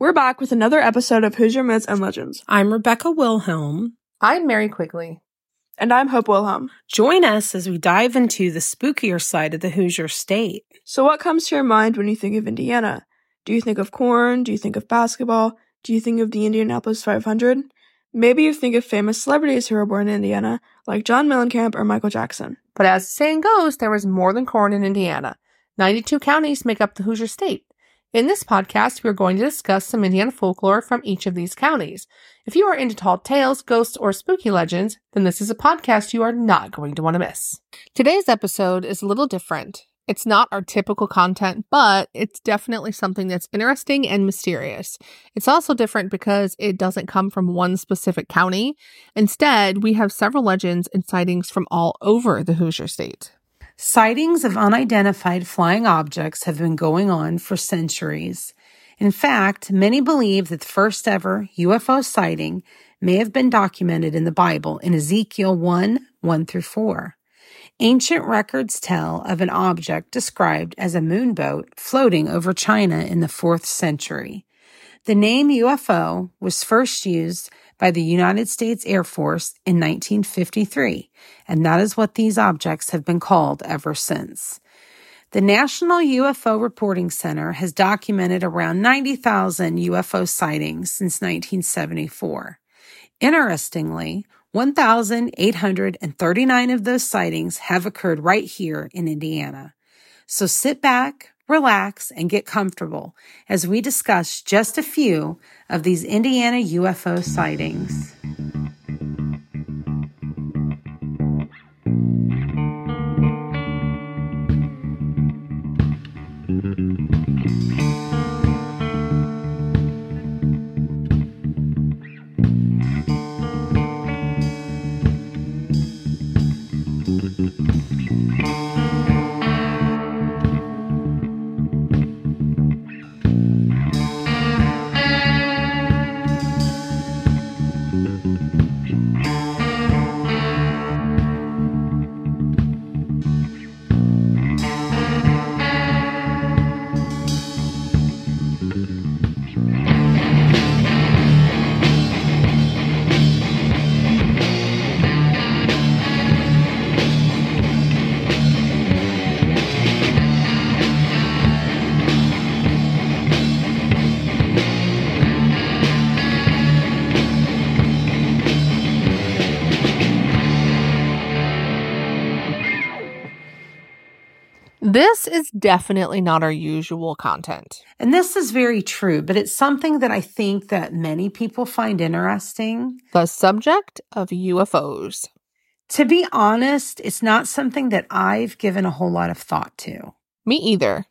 We're back with another episode of Hoosier Myths and Legends. I'm Rebecca Wilhelm. I'm Mary Quigley. And I'm Hope Wilhelm. Join us as we dive into the spookier side of the Hoosier state. So, what comes to your mind when you think of Indiana? Do you think of corn? Do you think of basketball? Do you think of the Indianapolis 500? Maybe you think of famous celebrities who were born in Indiana, like John Mellencamp or Michael Jackson. But as the saying goes, there was more than corn in Indiana. 92 counties make up the Hoosier state. In this podcast, we are going to discuss some Indiana folklore from each of these counties. If you are into tall tales, ghosts, or spooky legends, then this is a podcast you are not going to want to miss. Today's episode is a little different. It's not our typical content, but it's definitely something that's interesting and mysterious. It's also different because it doesn't come from one specific county. Instead, we have several legends and sightings from all over the Hoosier state. Sightings of unidentified flying objects have been going on for centuries. In fact, many believe that the first ever UFO sighting may have been documented in the Bible in Ezekiel 1 1 through 4. Ancient records tell of an object described as a moonboat floating over China in the 4th century. The name UFO was first used by the United States Air Force in 1953, and that is what these objects have been called ever since. The National UFO Reporting Center has documented around 90,000 UFO sightings since 1974. Interestingly, 1,839 of those sightings have occurred right here in Indiana. So sit back, relax, and get comfortable as we discuss just a few of these Indiana UFO sightings. This is definitely not our usual content. And this is very true, but it's something that I think that many people find interesting. The subject of UFOs. To be honest, it's not something that I've given a whole lot of thought to. Me either.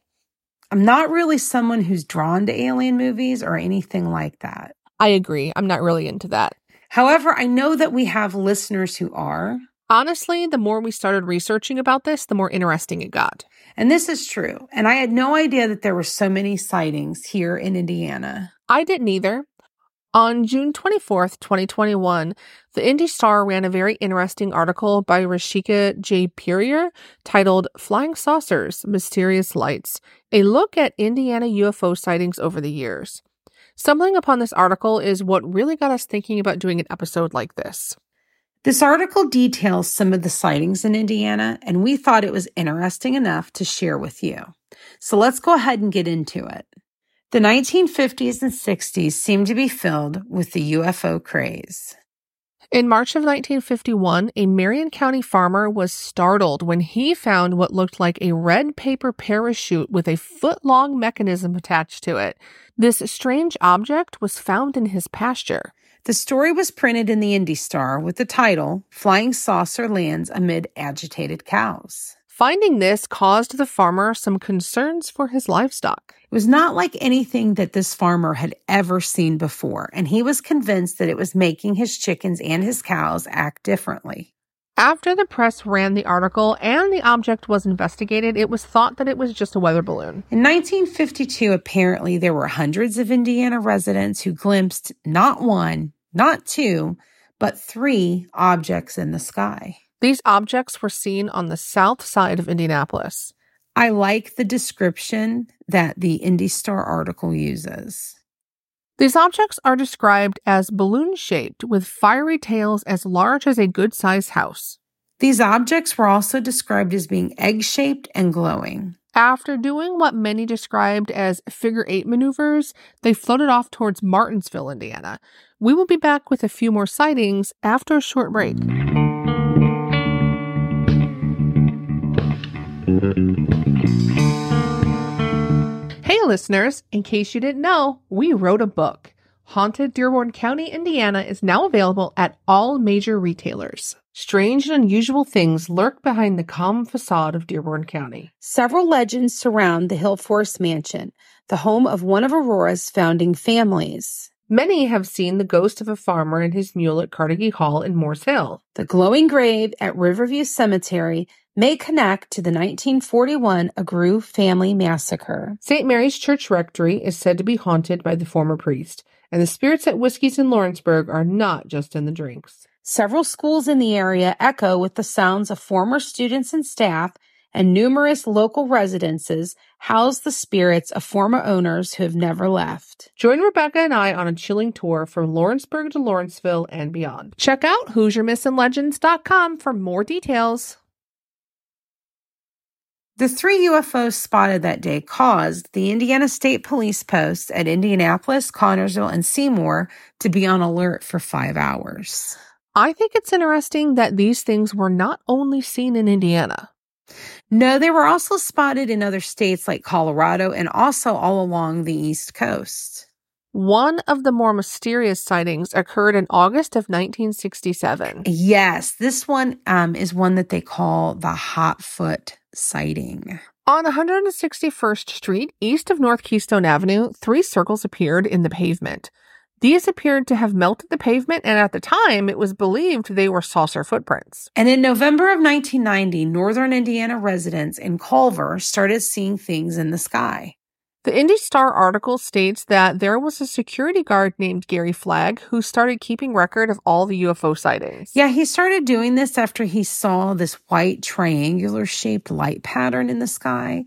I'm not really someone who's drawn to alien movies or anything like that. I agree. I'm not really into that. However, I know that we have listeners who are. Honestly, the more we started researching about this, the more interesting it got. And this is true. And I had no idea that there were so many sightings here in Indiana. I didn't either. On June 24th, 2021, the Indy Star ran a very interesting article by Rashika Jaipuriar titled Flying Saucers Mysterious Lights A Look at Indiana UFO Sightings Over the Years. Stumbling upon this article is what really got us thinking about doing an episode like this. This article details some of the sightings in Indiana, and we thought it was interesting enough to share with you. So let's go ahead and get into it. The 1950s and 60s seemed to be filled with the UFO craze. In March of 1951, a Marion County farmer was startled when he found what looked like a red paper parachute with a foot long mechanism attached to it. This strange object was found in his pasture. The story was printed in the Indy Star with the title Flying Saucer Lands Amid Agitated Cows. Finding this caused the farmer some concerns for his livestock. It was not like anything that this farmer had ever seen before, and he was convinced that it was making his chickens and his cows act differently. After the press ran the article and the object was investigated, it was thought that it was just a weather balloon. In 1952, apparently, there were hundreds of Indiana residents who glimpsed not one, not two, but three objects in the sky. These objects were seen on the south side of Indianapolis. I like the description that the Indy Star article uses. These objects are described as balloon shaped with fiery tails as large as a good sized house. These objects were also described as being egg shaped and glowing. After doing what many described as figure eight maneuvers, they floated off towards Martinsville, Indiana. We will be back with a few more sightings after a short break. Hey, listeners, in case you didn't know, we wrote a book. Haunted Dearborn County, Indiana is now available at all major retailers. Strange and unusual things lurk behind the calm facade of Dearborn County. Several legends surround the Hillforest Mansion, the home of one of Aurora's founding families. Many have seen the ghost of a farmer and his mule at Carnegie Hall in Moores Hill. The glowing grave at Riverview Cemetery may connect to the 1941 Agrue family massacre. St. Mary's Church Rectory is said to be haunted by the former priest, and the spirits at Whiskey's in Lawrenceburg are not just in the drinks. Several schools in the area echo with the sounds of former students and staff, and numerous local residences house the spirits of former owners who have never left. Join Rebecca and I on a chilling tour from Lawrenceburg to Lawrenceville and beyond. Check out HoosierMythsAndLegends.com for more details. The three UFOs spotted that day caused the Indiana State Police posts at Indianapolis, Connersville, and Seymour to be on alert for five hours. I think it's interesting that these things were not only seen in Indiana. No, they were also spotted in other states like Colorado and also all along the East Coast. One of the more mysterious sightings occurred in August of 1967. Yes, this one um, is one that they call the Hotfoot sighting. On 161st Street, east of North Keystone Avenue, three circles appeared in the pavement. These appeared to have melted the pavement, and at the time, it was believed they were saucer footprints. And in November of 1990, Northern Indiana residents in Culver started seeing things in the sky. The Indy Star article states that there was a security guard named Gary Flagg who started keeping record of all the UFO sightings. Yeah, he started doing this after he saw this white triangular shaped light pattern in the sky.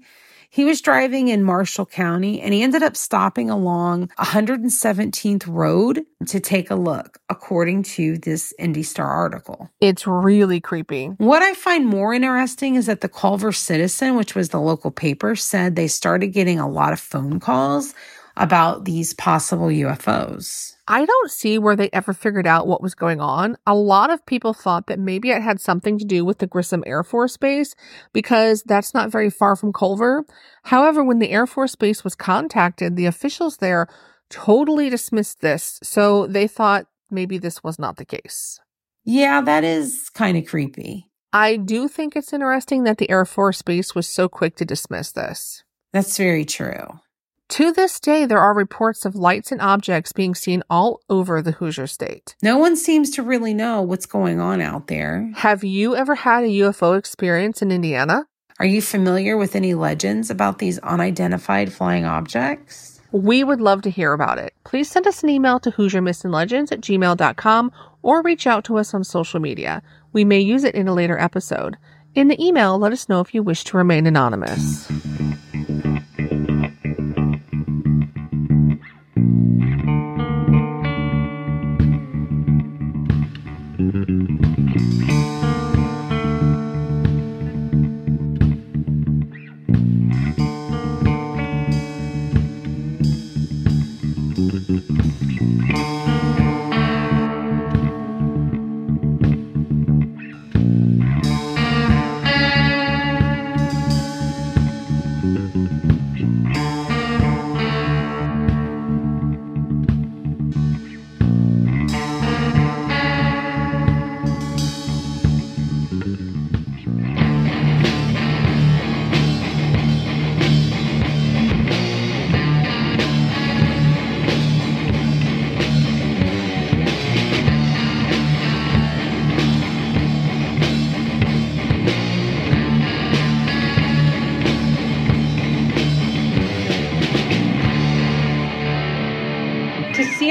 He was driving in Marshall County and he ended up stopping along 117th Road to take a look, according to this Indy Star article. It's really creepy. What I find more interesting is that the Culver Citizen, which was the local paper, said they started getting a lot of phone calls about these possible UFOs. I don't see where they ever figured out what was going on. A lot of people thought that maybe it had something to do with the Grissom Air Force Base because that's not very far from Culver. However, when the Air Force Base was contacted, the officials there totally dismissed this. So they thought maybe this was not the case. Yeah, that is kind of creepy. I do think it's interesting that the Air Force Base was so quick to dismiss this. That's very true. To this day, there are reports of lights and objects being seen all over the Hoosier state. No one seems to really know what's going on out there. Have you ever had a UFO experience in Indiana? Are you familiar with any legends about these unidentified flying objects? We would love to hear about it. Please send us an email to HoosierMythsAndLegends at gmail.com or reach out to us on social media. We may use it in a later episode. In the email, let us know if you wish to remain anonymous.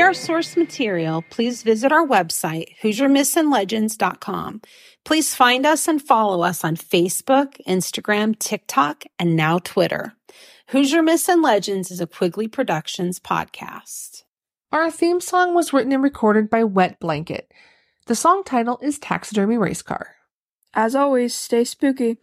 See our source material, please visit our website, HoosierMythsAndLegends.com. Please find us and follow us on Facebook, Instagram, TikTok, and now Twitter. Hoosier Myths and Legends is a Quigley Productions podcast. Our theme song was written and recorded by Wet Blanket. The song title is Taxidermy Race Car. As always, stay spooky.